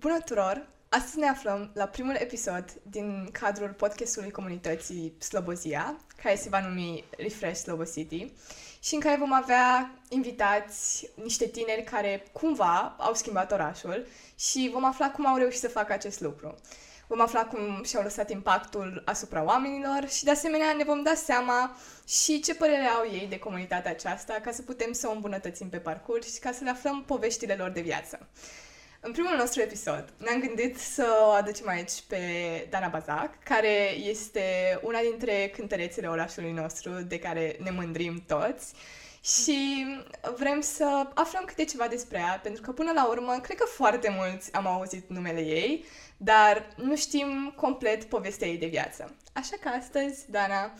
Bună tuturor! Astăzi ne aflăm la primul episod din cadrul podcastului comunității Slobozia, care se va numi Refresh Slobo City și în care vom avea invitați niște tineri care cumva au schimbat orașul și vom afla cum au reușit să facă acest lucru. Vom afla cum și-au lăsat impactul asupra oamenilor și de asemenea ne vom da seama și ce părere au ei de comunitatea aceasta ca să putem să o îmbunătățim pe parcurs și ca să le aflăm poveștile lor de viață. În primul nostru episod ne-am gândit să o aducem aici pe Dana Bazac, care este una dintre cântărețele orașului nostru de care ne mândrim toți și vrem să aflăm câte ceva despre ea, pentru că până la urmă cred că foarte mulți am auzit numele ei, dar nu știm complet povestea ei de viață. Așa că astăzi, Dana,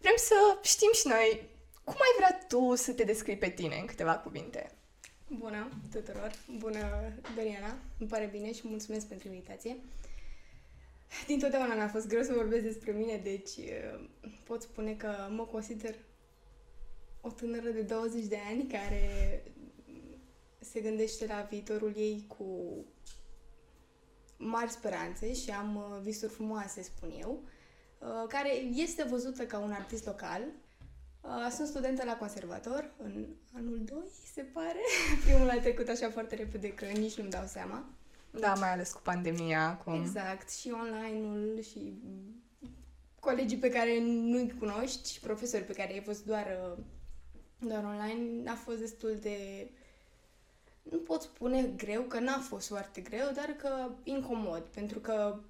vrem să știm și noi cum ai vrea tu să te descrii pe tine în câteva cuvinte. Bună tuturor! Bună, Doriana! Îmi pare bine și mulțumesc pentru invitație. Din totdeauna mi-a fost greu să vorbesc despre mine, deci uh, pot spune că mă consider o tânără de 20 de ani care se gândește la viitorul ei cu mari speranțe și am uh, visuri frumoase, spun eu, uh, care este văzută ca un artist local, Uh, sunt studentă la conservator în anul 2, se pare. Primul a trecut așa foarte repede că nici nu-mi dau seama. Da, mai ales cu pandemia acum. Exact, și online-ul și colegii pe care nu-i cunoști și profesori pe care ai fost doar, uh, doar online a fost destul de nu pot spune greu, că n-a fost foarte greu, dar că incomod, pentru că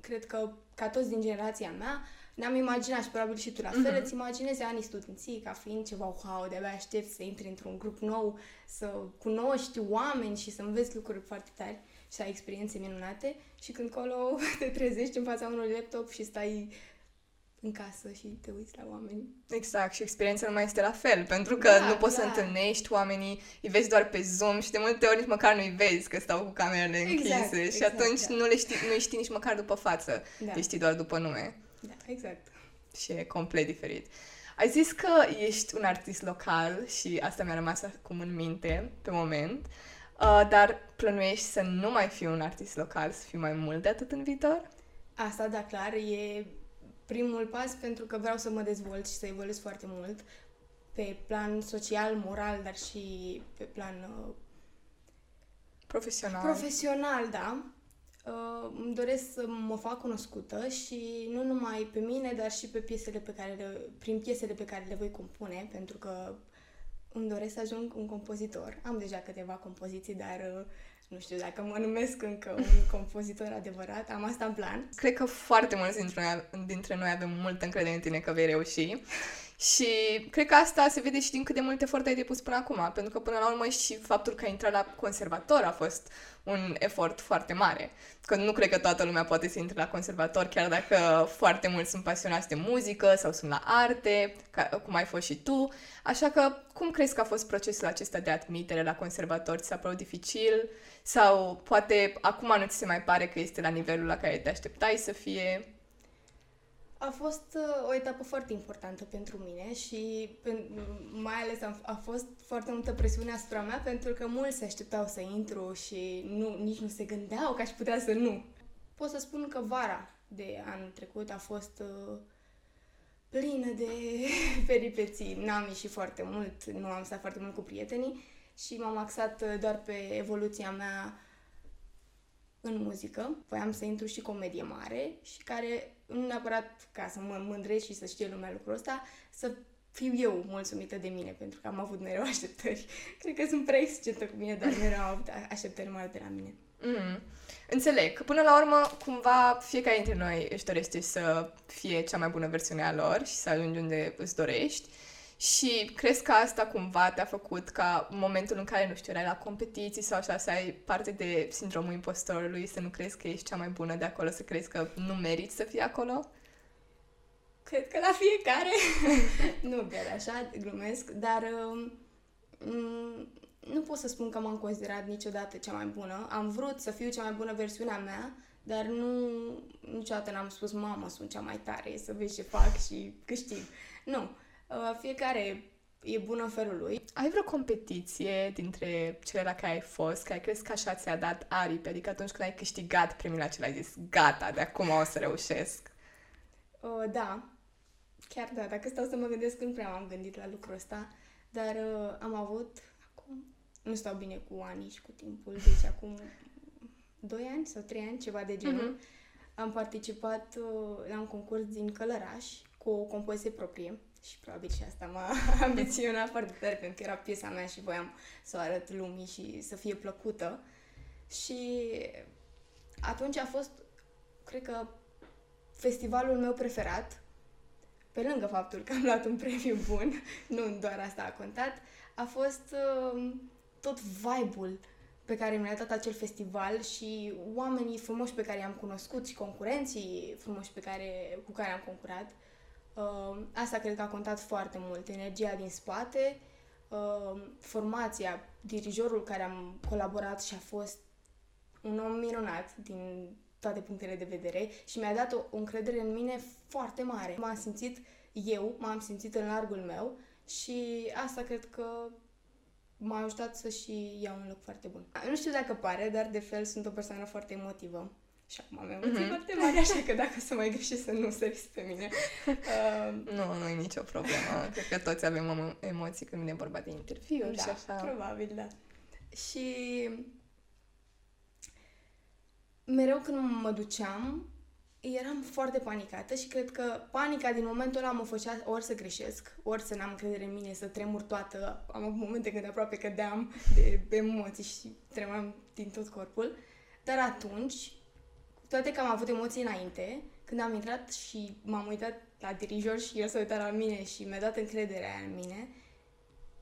cred că ca toți din generația mea ne-am imaginat și probabil și tu la fel, uh-huh. îți imaginezi anii studenții ca fiind ceva wow, de-abia aștept să intri într-un grup nou, să cunoști oameni și să înveți lucruri foarte tari și să ai experiențe minunate și când colo te trezești în fața unui laptop și stai în casă și te uiți la oameni. Exact, și experiența nu mai este la fel, pentru că da, nu poți da. să întâlnești oamenii, îi vezi doar pe Zoom și de multe ori nici măcar nu-i vezi că stau cu camerele exact, închise exact, și atunci da. nu le știi, nu știi nici măcar după față, da. le știi doar după nume. Da, exact. Și e complet diferit. Ai zis că ești un artist local și asta mi-a rămas acum în minte pe moment, uh, dar plănuiești să nu mai fii un artist local, să fii mai mult de atât în viitor? Asta, da, clar, e primul pas pentru că vreau să mă dezvolt și să evoluez foarte mult pe plan social, moral, dar și pe plan uh, profesional. Profesional, da uh, îmi doresc să mă fac cunoscută și nu numai pe mine, dar și pe piesele pe care le, prin piesele pe care le voi compune, pentru că îmi doresc să ajung un compozitor. Am deja câteva compoziții, dar uh, nu știu dacă mă numesc încă un compozitor adevărat, am asta în plan. Cred că foarte mulți dintre noi, dintre noi avem multă încredere în tine că vei reuși. Și cred că asta se vede și din cât de mult efort ai depus până acum, pentru că până la urmă și faptul că ai intrat la conservator a fost un efort foarte mare. Că nu cred că toată lumea poate să intre la conservator, chiar dacă foarte mulți sunt pasionați de muzică sau sunt la arte, ca, cum ai fost și tu. Așa că, cum crezi că a fost procesul acesta de admitere la conservator? Ți s-a părut dificil? Sau poate acum nu ți se mai pare că este la nivelul la care te așteptai să fie? A fost uh, o etapă foarte importantă pentru mine și mai ales a, a fost foarte multă presiune asupra mea pentru că mulți se așteptau să intru și nu, nici nu se gândeau că aș putea să nu. Pot să spun că vara de anul trecut a fost uh, plină de peripeții. N-am ieșit foarte mult, nu am stat foarte mult cu prietenii și m-am axat uh, doar pe evoluția mea în muzică. Voiam să intru și comedie mare și care nu neapărat ca să mă mândresc și să știe lumea lucrul ăsta, să fiu eu mulțumită de mine, pentru că am avut mereu așteptări. Cred că sunt prea exigentă cu mine, dar mereu am avut așteptări mari de la mine. Mm. Înțeleg că până la urmă, cumva, fiecare dintre noi își dorește să fie cea mai bună versiune a lor și să ajungi unde îți dorești. Și crezi că asta cumva te-a făcut ca în momentul în care, nu știu, erai la competiții sau așa, să ai parte de sindromul impostorului, să nu crezi că ești cea mai bună de acolo, să crezi că nu meriți să fii acolo? Cred că la fiecare. nu chiar așa, glumesc, dar um, nu pot să spun că m-am considerat niciodată cea mai bună. Am vrut să fiu cea mai bună versiunea mea, dar nu, niciodată n-am spus, mamă, sunt cea mai tare, să vezi ce fac și câștig. Nu Uh, fiecare e bună în felul lui. Ai vreo competiție dintre cele la care ai fost, care crezi că așa ți-a dat aripi? Adică atunci când ai câștigat premiul acela, ai zis, gata, de acum o să reușesc. Uh, da, chiar da, dacă stau să mă gândesc, nu prea m-am gândit la lucrul ăsta, dar uh, am avut, acum, nu stau bine cu ani și cu timpul, deci acum 2 ani sau 3 ani, ceva de genul, mm-hmm. am participat uh, la un concurs din Călăraș cu o compoziție proprie și probabil și asta m-a ambiționat foarte tare pentru că era piesa mea și voiam să o arăt lumii și să fie plăcută. Și atunci a fost, cred că, festivalul meu preferat, pe lângă faptul că am luat un premiu bun, nu doar asta a contat, a fost uh, tot vibe-ul pe care mi-a dat acel festival și oamenii frumoși pe care i-am cunoscut și concurenții frumoși pe care, cu care am concurat. Uh, asta cred că a contat foarte mult. Energia din spate, uh, formația, dirijorul care am colaborat și a fost un om minunat din toate punctele de vedere și mi-a dat o, o încredere în mine foarte mare. M-am simțit eu, m-am simțit în largul meu și asta cred că m-a ajutat să și iau un loc foarte bun. Nu știu dacă pare, dar de fel sunt o persoană foarte emotivă. Și acum am emoții mm-hmm. foarte mari, așa că dacă să mai greșesc să nu săriți pe mine. Uh, nu, nu e nicio problemă. Cred că toți avem emoții când vine vorba de interviuri da, și așa. probabil, da. Și mereu când mă duceam, eram foarte panicată și cred că panica din momentul ăla mă făcea ori să greșesc, ori să n-am încredere în mine, să tremur toată. Am avut momente când aproape cădeam de emoții și tremuram din tot corpul. Dar atunci, toate că am avut emoții înainte, când am intrat și m-am uitat la dirijor și el s-a uitat la mine și mi-a dat încrederea în mine,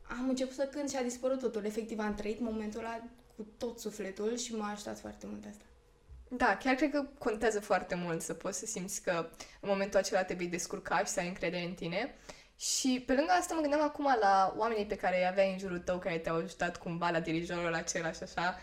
am început să cânt și a dispărut totul. Efectiv am trăit momentul ăla cu tot sufletul și m-a ajutat foarte mult asta. Da, chiar cred că contează foarte mult să poți să simți că în momentul acela te vei descurca și să ai încredere în tine. Și pe lângă asta mă gândeam acum la oamenii pe care îi aveai în jurul tău, care te-au ajutat cumva la dirijorul acela și așa.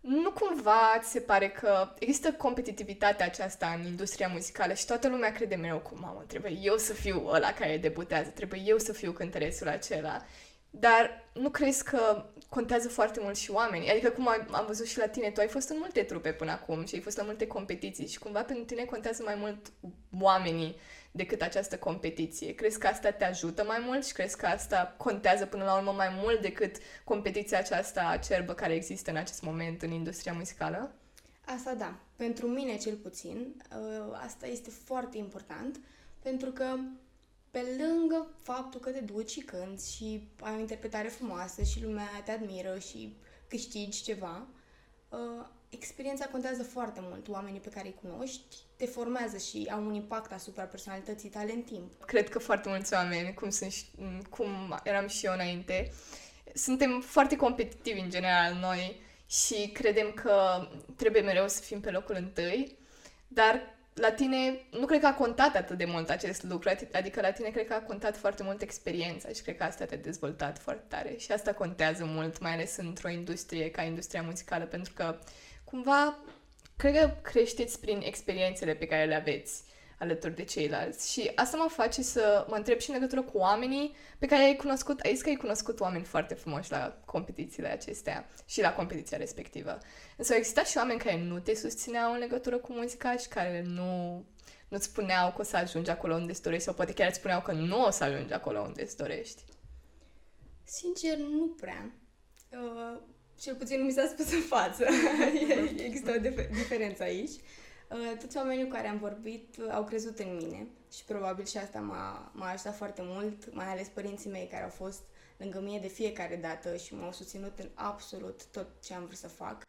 Nu cumva ți se pare că există competitivitatea aceasta în industria muzicală și toată lumea crede mereu cu mamă, trebuie eu să fiu ăla care debutează, trebuie eu să fiu cântărețul acela. Dar nu crezi că contează foarte mult și oamenii? Adică cum am, am văzut și la tine, tu ai fost în multe trupe până acum și ai fost la multe competiții și cumva pentru tine contează mai mult oamenii decât această competiție. Crezi că asta te ajută mai mult și crezi că asta contează până la urmă mai mult decât competiția aceasta acerbă care există în acest moment în industria muzicală? Asta da. Pentru mine cel puțin, ă, asta este foarte important pentru că pe lângă faptul că te duci și cânti și ai o interpretare frumoasă și lumea te admiră și câștigi ceva, uh, experiența contează foarte mult. Oamenii pe care îi cunoști te formează și au un impact asupra personalității tale în timp. Cred că foarte mulți oameni, cum, sunt, cum eram și eu înainte, suntem foarte competitivi în general noi și credem că trebuie mereu să fim pe locul întâi, dar la tine nu cred că a contat atât de mult acest lucru, adică la tine cred că a contat foarte mult experiența și cred că asta te-a dezvoltat foarte tare și asta contează mult, mai ales într-o industrie ca industria muzicală, pentru că cumva cred că creșteți prin experiențele pe care le aveți alături de ceilalți. Și asta mă face să mă întreb și în legătură cu oamenii pe care ai cunoscut, ai zis că ai cunoscut oameni foarte frumoși la competițiile acestea și la competiția respectivă. Însă au existat și oameni care nu te susțineau în legătură cu muzica și care nu nu-ți spuneau că o să ajungi acolo unde îți dorești sau poate chiar îți spuneau că nu o să ajungi acolo unde îți dorești? Sincer, nu prea. Uh, cel puțin nu mi s-a spus în față. Există o dif- diferență aici. Uh, toți oamenii cu care am vorbit uh, au crezut în mine și probabil și asta m-a, m-a ajutat foarte mult, mai ales părinții mei care au fost lângă mine de fiecare dată și m-au susținut în absolut tot ce am vrut să fac.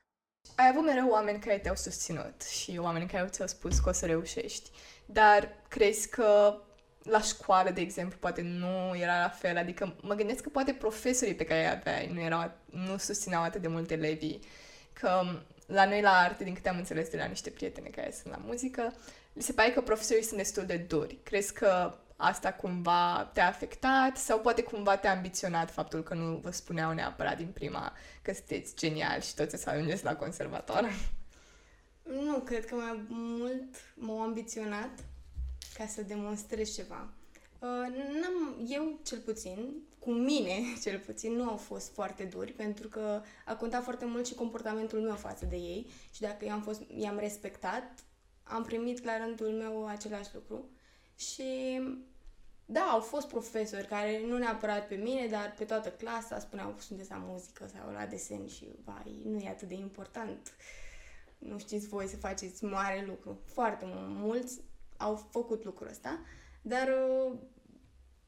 Ai avut mereu oameni care te-au susținut și oameni care ți-au spus că o să reușești, dar crezi că la școală, de exemplu, poate nu era la fel, adică mă gândesc că poate profesorii pe care îi aveai nu, erau, nu susțineau atât de mult elevii, că la noi la arte, din câte am înțeles de la niște prietene care sunt la muzică, mi se pare că profesorii sunt destul de duri. Crezi că asta cumva te-a afectat sau poate cumva te-a ambiționat faptul că nu vă spuneau neapărat din prima că sunteți genial și toți să ajungeți la conservator? Nu, cred că mai mult m-au ambiționat ca să demonstrez ceva. Uh, n-am, eu, cel puțin, cu mine, cel puțin, nu au fost foarte duri, pentru că a contat foarte mult și comportamentul meu față de ei și dacă i-am, fost, i-am respectat, am primit la rândul meu același lucru. Și da, au fost profesori care, nu neapărat pe mine, dar pe toată clasa, spuneau că sunteți la muzică sau la desen și, vai, nu e atât de important. Nu știți voi să faceți mare lucru. Foarte mulți au făcut lucrul ăsta, dar uh,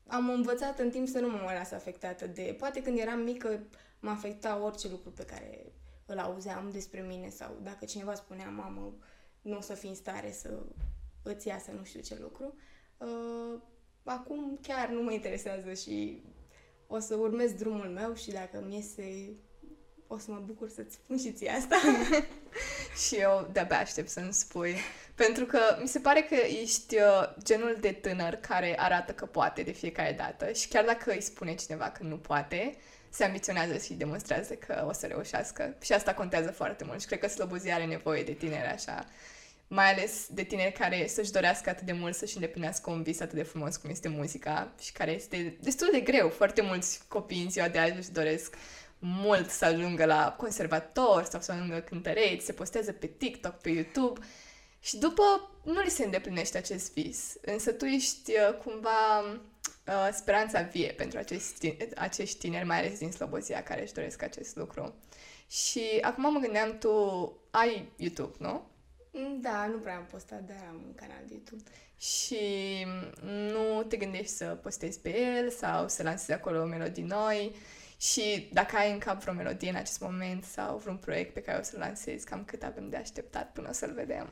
am învățat în timp să nu mă las afectată de... Poate când eram mică mă afecta orice lucru pe care îl auzeam despre mine sau dacă cineva spunea, mamă, nu o să fii în stare să îți iasă nu știu ce lucru. Uh, acum chiar nu mă interesează și o să urmez drumul meu și dacă mi iese o să mă bucur să-ți spun și ție asta. și eu de-abia aștept să-mi spui. Pentru că mi se pare că ești uh, genul de tânăr care arată că poate de fiecare dată și chiar dacă îi spune cineva că nu poate, se ambiționează și demonstrează că o să reușească. Și asta contează foarte mult și cred că Slobozia are nevoie de tineri așa mai ales de tineri care să-și dorească atât de mult să-și îndeplinească un vis atât de frumos cum este muzica și care este destul de greu. Foarte mulți copii în ziua de azi își doresc mult să ajungă la conservator sau să ajungă cântăreți, se postează pe TikTok, pe YouTube și după nu li se îndeplinește acest vis. Însă tu ești uh, cumva uh, speranța vie pentru acești, acești tineri, mai ales din Slobozia, care își doresc acest lucru. Și acum mă gândeam, tu ai YouTube, nu? Da, nu prea am postat, dar am un canal de YouTube. Și nu te gândești să postezi pe el sau să lansezi acolo melodii noi și dacă ai în cap vreo melodie în acest moment sau vreun proiect pe care o să-l lansezi, cam cât avem de așteptat până o să-l vedem?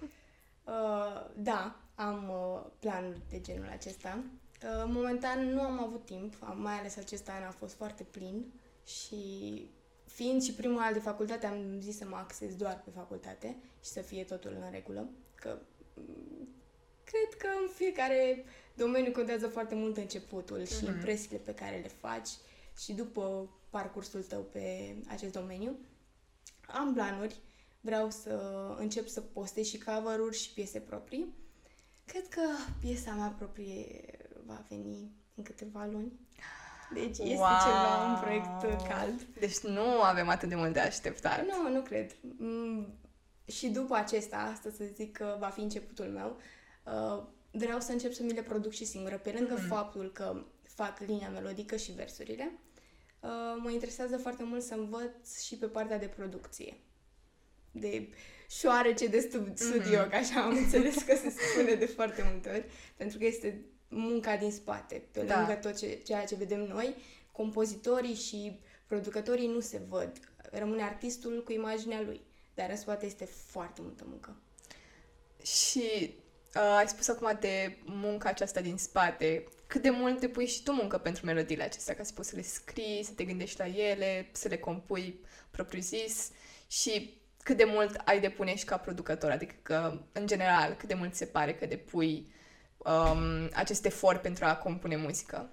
Uh, da, am uh, planuri de genul acesta. Uh, momentan nu am avut timp, mai ales acest an a fost foarte plin și fiind și primul an de facultate, am zis să mă axez doar pe facultate și să fie totul în regulă, că mm, cred că în fiecare domeniu contează foarte mult începutul și mm-hmm. impresiile pe care le faci și după parcursul tău pe acest domeniu. Am planuri, vreau să încep să postez și cover-uri și piese proprii. Cred că piesa mea proprie va veni în câteva luni. Deci este wow. ceva, un proiect cald. Deci nu avem atât de mult de așteptat. Nu, nu cred. Mm, și după acesta, asta să zic că va fi începutul meu, uh, vreau să încep să mi le produc și singură. Pe lângă mm-hmm. faptul că fac linia melodică și versurile, uh, mă interesează foarte mult să învăț și pe partea de producție. De șoarece de studio, mm-hmm. ca așa am înțeles că se spune de foarte multe ori, pentru că este munca din spate, pe da. lângă tot ce, ceea ce vedem noi, compozitorii și producătorii nu se văd. Rămâne artistul cu imaginea lui, dar în spate este foarte multă muncă. Și uh, ai spus acum de munca aceasta din spate. Cât de mult depui și tu muncă pentru melodiile acestea, ca să poți să le scrii, să te gândești la ele, să le compui propriu-zis și cât de mult ai depune și ca producător, adică că, în general, cât de mult se pare că depui um, acest efort pentru a compune muzică?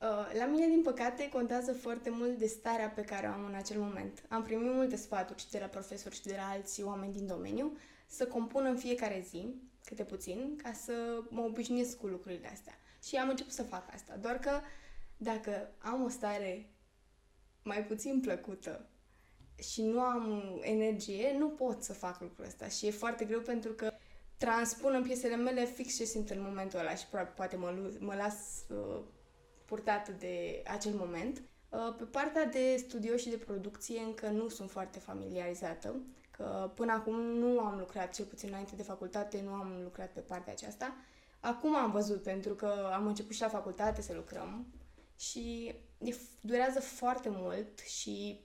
Uh, la mine, din păcate, contează foarte mult de starea pe care o am în acel moment. Am primit multe sfaturi și de la profesori și de la alți oameni din domeniu să compun în fiecare zi, câte puțin, ca să mă obișnuiesc cu lucrurile astea. Și am început să fac asta. Doar că dacă am o stare mai puțin plăcută și nu am energie, nu pot să fac lucrul ăsta. Și e foarte greu pentru că transpun în piesele mele fix ce simt în momentul ăla și poate mă, mă las uh, purtată de acel moment. Uh, pe partea de studio și de producție încă nu sunt foarte familiarizată, că până acum nu am lucrat, cel puțin înainte de facultate, nu am lucrat pe partea aceasta. Acum am văzut, pentru că am început și la facultate să lucrăm și durează foarte mult și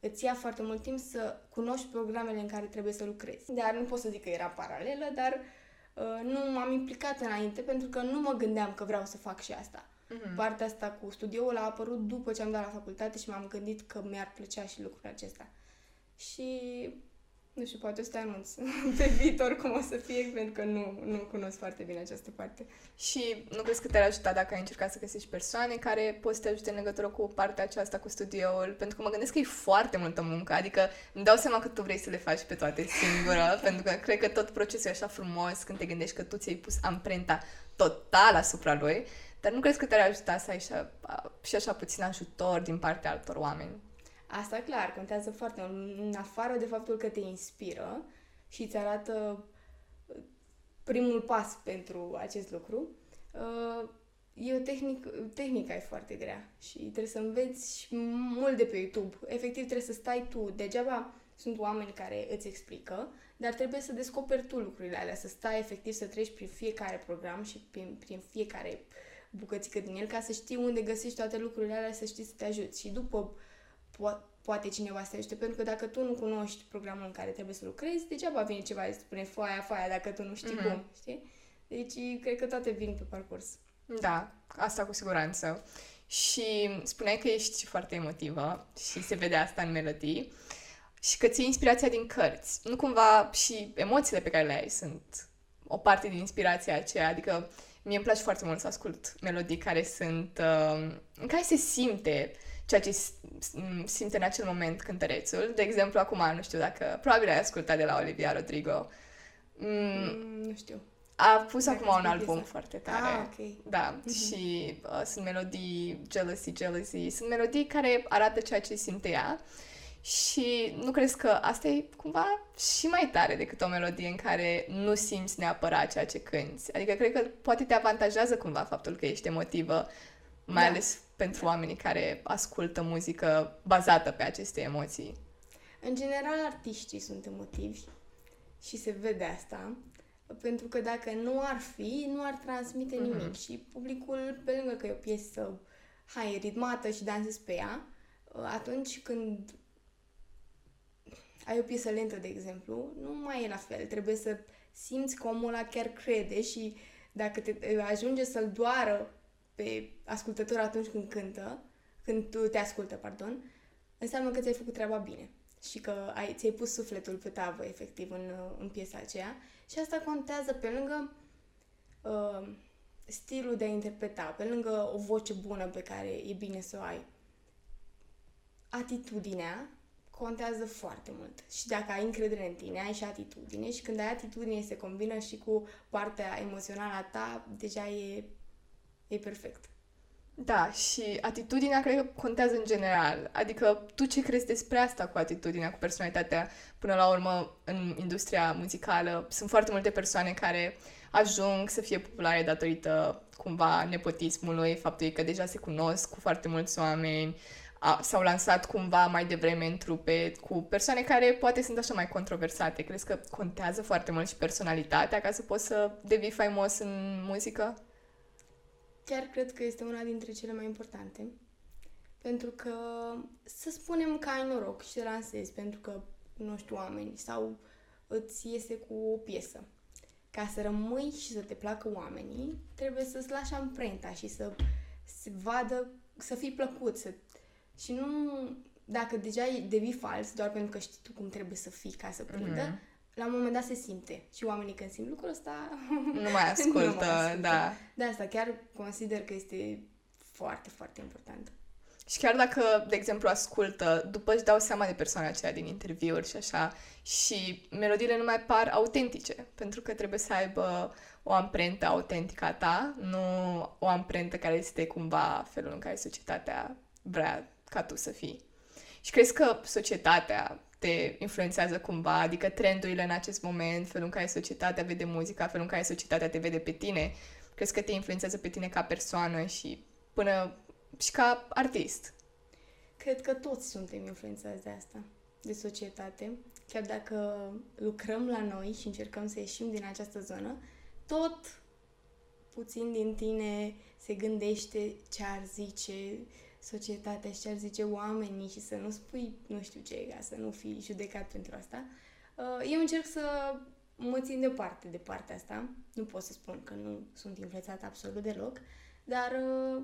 îți ia foarte mult timp să cunoști programele în care trebuie să lucrezi. Dar nu pot să zic că era paralelă, dar uh, nu m-am implicat înainte pentru că nu mă gândeam că vreau să fac și asta. Uh-huh. Partea asta cu studioul a apărut după ce am dat la facultate și m-am gândit că mi-ar plăcea și lucrul acesta. Și Nu știu, poate o să te anunț pe viitor cum o să fie, pentru că nu, nu cunosc foarte bine această parte. Și nu crezi că te-ar ajuta dacă ai încercat să găsești persoane care pot să te ajute în legătură cu partea aceasta cu studioul? Pentru că mă gândesc că e foarte multă muncă, adică îmi dau seama că tu vrei să le faci pe toate singură, pentru că cred că tot procesul e așa frumos când te gândești că tu ți-ai pus amprenta total asupra lui, dar nu crezi că te-ar ajuta să ai și, și așa puțin ajutor din partea altor oameni? Asta clar, contează foarte mult. În afară de faptul că te inspiră și îți arată uh, primul pas pentru acest lucru, uh, e o tehnică, tehnica e foarte grea și trebuie să înveți mult de pe YouTube. Efectiv trebuie să stai tu. Degeaba sunt oameni care îți explică, dar trebuie să descoperi tu lucrurile alea, să stai efectiv să treci prin fiecare program și prin, prin fiecare bucățică din el ca să știi unde găsești toate lucrurile alea, să știi să te ajuți. Și după po- poate cineva să te ajute, pentru că dacă tu nu cunoști programul în care trebuie să lucrezi, degeaba vine ceva și spune foaia, foaia, dacă tu nu știi mm-hmm. cum, știi? Deci, cred că toate vin pe parcurs. Da, asta cu siguranță. Și spuneai că ești foarte emotivă și se vede asta în melodii și că ții inspirația din cărți. Nu cumva și emoțiile pe care le ai sunt o parte din inspirația aceea, adică mie îmi place foarte mult să ascult melodii care sunt, uh, în care se simte ceea ce simte în acel moment cântărețul. De exemplu, acum, nu știu dacă, probabil ai ascultat de la Olivia Rodrigo. Mm, mm, nu știu. A pus dacă acum un album piesa. foarte tare. Ah, ok. Da, mm-hmm. și uh, sunt melodii Jealousy, Jealousy. Sunt melodii care arată ceea ce simte ea. Și nu crezi că asta e cumva și mai tare decât o melodie în care nu simți neapărat ceea ce cânti. Adică cred că poate te avantajează cumva faptul că ești emotivă, mai da. ales pentru oamenii care ascultă muzică bazată pe aceste emoții? În general, artiștii sunt emotivi și se vede asta, pentru că dacă nu ar fi, nu ar transmite mm-hmm. nimic și publicul, pe lângă că e o piesă, hai, ritmată și dansezi pe ea, atunci când ai o piesă lentă, de exemplu, nu mai e la fel. Trebuie să simți că omul ăla chiar crede și dacă te ajunge să-l doară pe ascultător atunci când cântă, când tu te ascultă, pardon, înseamnă că ți-ai făcut treaba bine și că ai, ți-ai pus sufletul pe tavă, efectiv, în, în piesa aceea. Și asta contează pe lângă uh, stilul de a interpreta, pe lângă o voce bună pe care e bine să o ai. Atitudinea contează foarte mult. Și dacă ai încredere în tine, ai și atitudine și când ai atitudine se combină și cu partea emoțională a ta, deja e e perfect. Da, și atitudinea cred că contează în general. Adică tu ce crezi despre asta cu atitudinea, cu personalitatea? Până la urmă, în industria muzicală sunt foarte multe persoane care ajung să fie populare datorită cumva nepotismului, faptului că deja se cunosc cu foarte mulți oameni, a, s-au lansat cumva mai devreme în trupe cu persoane care poate sunt așa mai controversate. Crezi că contează foarte mult și personalitatea ca să poți să devii faimos în muzică? Chiar cred că este una dintre cele mai importante. Pentru că să spunem că ai noroc și te lansezi pentru că cunoști oameni sau îți iese cu o piesă. Ca să rămâi și să te placă oamenii, trebuie să-ți lași amprenta și să se vadă, să fii plăcut. Să... Și nu, dacă deja devii fals doar pentru că știi tu cum trebuie să fii ca să prindă, mm-hmm la un moment dat se simte. Și oamenii când simt lucrul ăsta... Nu mai ascultă, nu mai ascultă. da. De asta chiar consider că este foarte, foarte important. Și chiar dacă, de exemplu, ascultă, după își dau seama de persoana aceea din interviuri și așa, și melodiile nu mai par autentice, pentru că trebuie să aibă o amprentă autentică a ta, nu o amprentă care este cumva felul în care societatea vrea ca tu să fii. Și crezi că societatea te influențează cumva, adică trendurile în acest moment, felul în care societatea vede muzica, felul în care societatea te vede pe tine, crezi că te influențează pe tine ca persoană și până și ca artist? Cred că toți suntem influențați de asta, de societate. Chiar dacă lucrăm la noi și încercăm să ieșim din această zonă, tot puțin din tine se gândește ce ar zice societatea și ce ar zice oamenii și să nu spui nu știu ce, ca să nu fii judecat pentru asta. Uh, eu încerc să mă țin departe de partea asta. Nu pot să spun că nu sunt influențată absolut deloc, dar uh,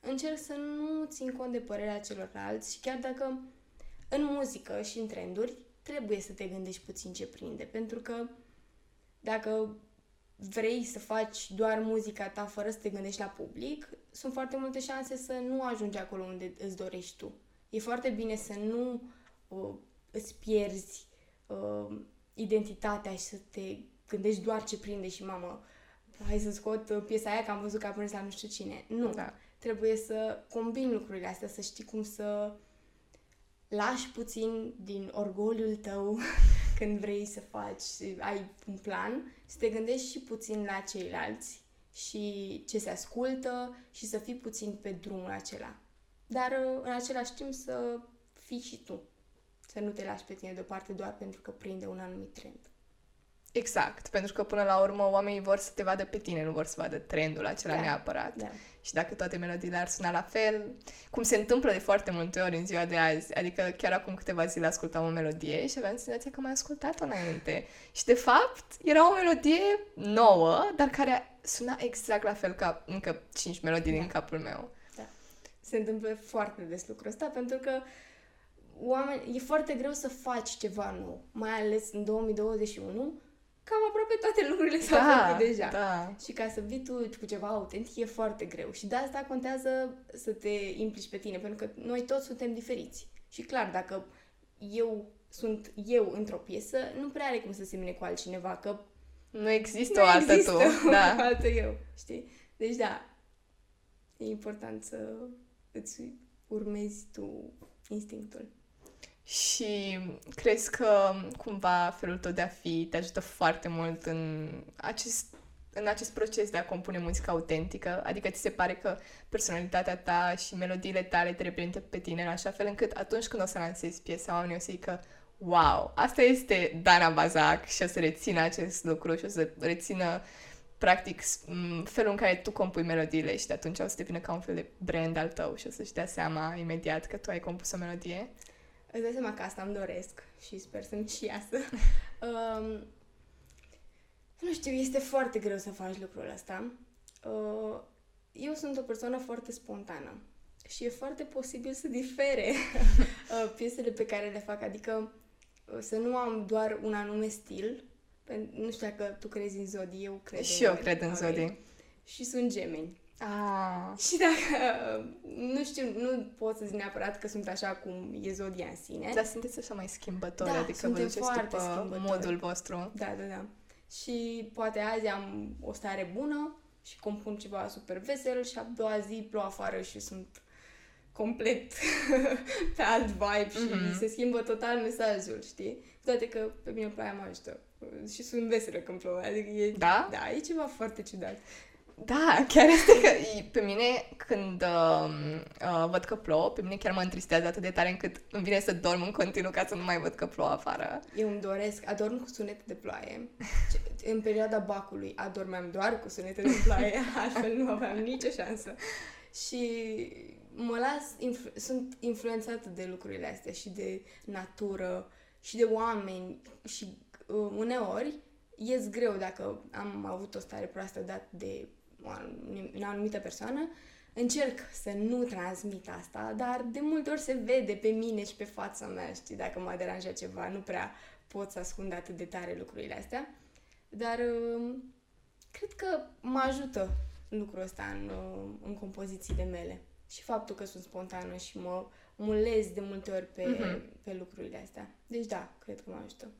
încerc să nu țin cont de părerea celorlalți și chiar dacă în muzică și în trenduri trebuie să te gândești puțin ce prinde, pentru că dacă vrei să faci doar muzica ta fără să te gândești la public, sunt foarte multe șanse să nu ajungi acolo unde îți dorești tu. E foarte bine să nu uh, îți pierzi uh, identitatea și să te gândești doar ce prinde și mamă, hai să scot uh, piesa aia că am văzut că a prins la nu știu cine. Nu. Da. Trebuie să combini lucrurile astea, să știi cum să lași puțin din orgoliul tău când vrei să faci, ai un plan, să te gândești și puțin la ceilalți și ce se ascultă și să fii puțin pe drumul acela. Dar uh, în același timp să fii și tu. Să nu te lași pe tine deoparte doar pentru că prinde un anumit trend. Exact, pentru că până la urmă oamenii vor să te vadă pe tine, nu vor să vadă trendul acela da. neapărat. Da. Și dacă toate melodiile ar suna la fel, cum se întâmplă de foarte multe ori în ziua de azi, adică chiar acum câteva zile ascultam o melodie și aveam senzația că mai ascultat-o înainte. Și de fapt era o melodie nouă, dar care suna exact la fel ca încă cinci melodii da. din capul meu. Da. Se întâmplă foarte des lucrul ăsta pentru că oameni, e foarte greu să faci ceva nou, mai ales în 2021, cam aproape toate lucrurile s-au da, făcut deja. Da. Și ca să vii tu cu ceva autentic e foarte greu. Și de asta contează să te implici pe tine, pentru că noi toți suntem diferiți. Și clar, dacă eu sunt eu într-o piesă, nu prea are cum să semne cu altcineva, că nu există nu o altă există tu. Da. o altă eu, știi? Deci da, e important să îți urmezi tu instinctul. Și crezi că cumva felul tău de a fi te ajută foarte mult în acest, în acest proces de a compune muzică autentică? Adică ți se pare că personalitatea ta și melodiile tale te reprezintă pe tine în așa fel încât atunci când o să lansezi piesa, oamenii o să zică wow, asta este Dana Bazac și o să rețină acest lucru și o să rețină practic felul în care tu compui melodiile și de atunci o să devină ca un fel de brand al tău și o să-și dea seama imediat că tu ai compus o melodie? Îți dai seama că asta îmi doresc și sper să-mi și iasă. um, nu știu, este foarte greu să faci lucrul ăsta. Uh, eu sunt o persoană foarte spontană și e foarte posibil să difere uh, piesele pe care le fac, adică uh, să nu am doar un anume stil. Nu știu dacă tu crezi în zodii, eu cred Și eu cred în zodii. Și sunt gemeni. Ah. Și dacă, nu știu, nu pot să zic neapărat că sunt așa cum e zodia în sine. Dar sunteți așa mai schimbători, da, adică vă duceți după schimbători. modul vostru. Da, da, da. Și poate azi am o stare bună și compun ceva super vesel și a doua zi plouă afară și sunt complet pe alt vibe și mm-hmm. se schimbă total mesajul, știi? Toate că pe mine ploaia mă ajută și sunt veselă când plouă, adică e, da? Da, e ceva foarte ciudat. Da, chiar este că pe mine când uh, uh, văd că plouă, pe mine chiar mă întristează atât de tare încât îmi vine să dorm în continuu ca să nu mai văd că plouă afară. Eu îmi doresc, adorm cu sunete de ploaie. în perioada bacului adormeam doar cu sunete de ploaie, altfel nu aveam nicio șansă. Și mă las, influ- sunt influențată de lucrurile astea și de natură și de oameni și uh, uneori ies greu dacă am avut o stare proastă dat de o anumită persoană, încerc să nu transmit asta, dar de multe ori se vede pe mine și pe fața mea, știi, dacă mă deranja ceva, nu prea pot să ascund atât de tare lucrurile astea, dar um, cred că mă ajută lucrul ăsta în, um, în compozițiile mele și faptul că sunt spontană și mă mulez de multe ori pe, mm-hmm. pe lucrurile astea. Deci da, cred că mă ajută.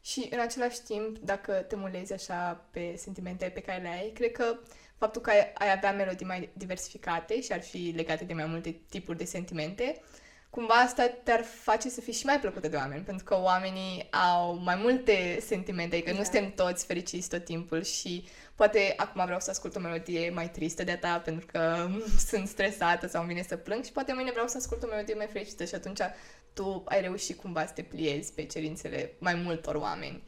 Și în același timp, dacă te mulezi așa pe sentimente pe care le ai, cred că faptul că ai, ai avea melodii mai diversificate și ar fi legate de mai multe tipuri de sentimente, cumva asta te-ar face să fii și mai plăcută de oameni, pentru că oamenii au mai multe sentimente, adică da. nu suntem toți fericiți tot timpul și poate acum vreau să ascult o melodie mai tristă de-a ta pentru că sunt stresată sau îmi vine să plâng și poate mâine vreau să ascult o melodie mai fericită și atunci tu ai reușit cumva să te pliezi pe cerințele mai multor oameni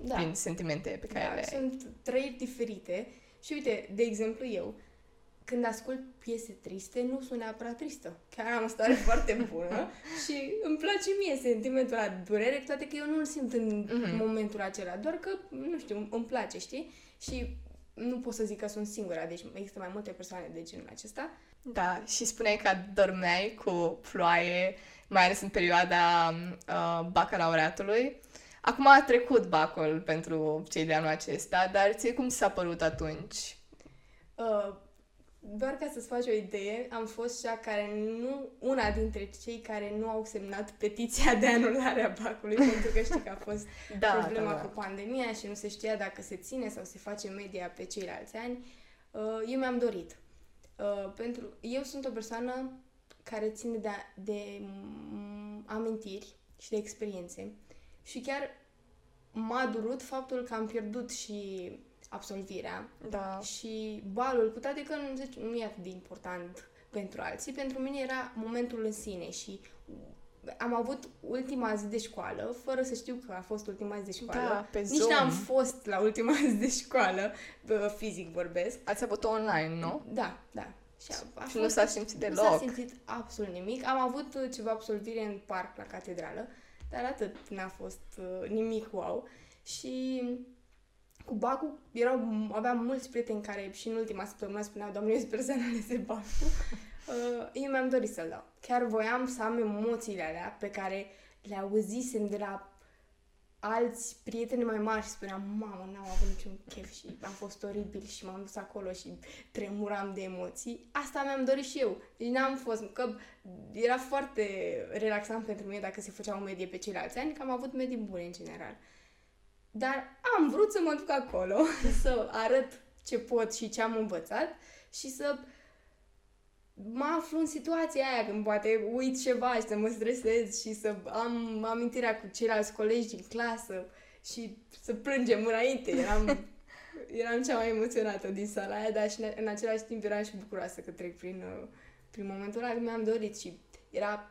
da. prin sentimente pe care da, le ai. sunt trei diferite și uite, de exemplu eu, când ascult piese triste, nu sunt neapărat tristă. Chiar am o stare foarte bună și îmi place mie sentimentul ăla de durere, toate că eu nu-l simt în mm-hmm. momentul acela, doar că, nu știu, îmi place, știi? Și nu pot să zic că sunt singura, deci există mai multe persoane de genul acesta. Da, și spuneai că dormeai cu ploaie, mai ales în perioada uh, bacalaureatului. Acum a trecut bacul pentru cei de anul acesta, dar ție cum s-a părut atunci? Uh, doar ca să-ți faci o idee, am fost cea care nu, una dintre cei care nu au semnat petiția de anulare a bacului, pentru că știi că a fost da, problema da, da. cu pandemia și nu se știa dacă se ține sau se face media pe ceilalți ani. Uh, eu mi-am dorit. Uh, pentru, eu sunt o persoană care ține de, de amintiri și de experiențe și chiar m-a durut faptul că am pierdut și absolvirea da. și balul, cu toate că nu, zice, nu e atât de important pentru alții, pentru mine era momentul în sine și am avut ultima zi de școală, fără să știu că a fost ultima zi de școală. Da, pe Nici Zoom. n-am fost la ultima zi de școală, fizic vorbesc. Ați avut online, nu? Da, da. Și, a, a și fost, nu s-a simțit deloc. Nu s-a simțit absolut nimic. Am avut uh, ceva absolvire în parc la catedrală, dar atât n-a fost uh, nimic wow. Și cu bacul erau, aveam mulți prieteni care și în ultima săptămână spuneau, doamne, eu sper să analizeze bacul. uh, eu mi-am dorit să-l dau. Chiar voiam să am emoțiile alea pe care le auzisem de la alți prieteni mai mari și spuneam, mamă, n-am avut niciun chef și a fost oribil și m-am dus acolo și tremuram de emoții. Asta mi-am dorit și eu. Deci n-am fost, că era foarte relaxant pentru mine dacă se făcea o medie pe ceilalți ani, că am avut medii bune în general. Dar am vrut să mă duc acolo, să arăt ce pot și ce am învățat și să mă aflu în situația aia când poate uit ceva și să mă stresez și să am amintirea cu ceilalți colegi din clasă și să plângem înainte. Eram, eram cea mai emoționată din sala aia, dar și în același timp eram și bucuroasă că trec prin, prin momentul ăla, mi-am dorit și era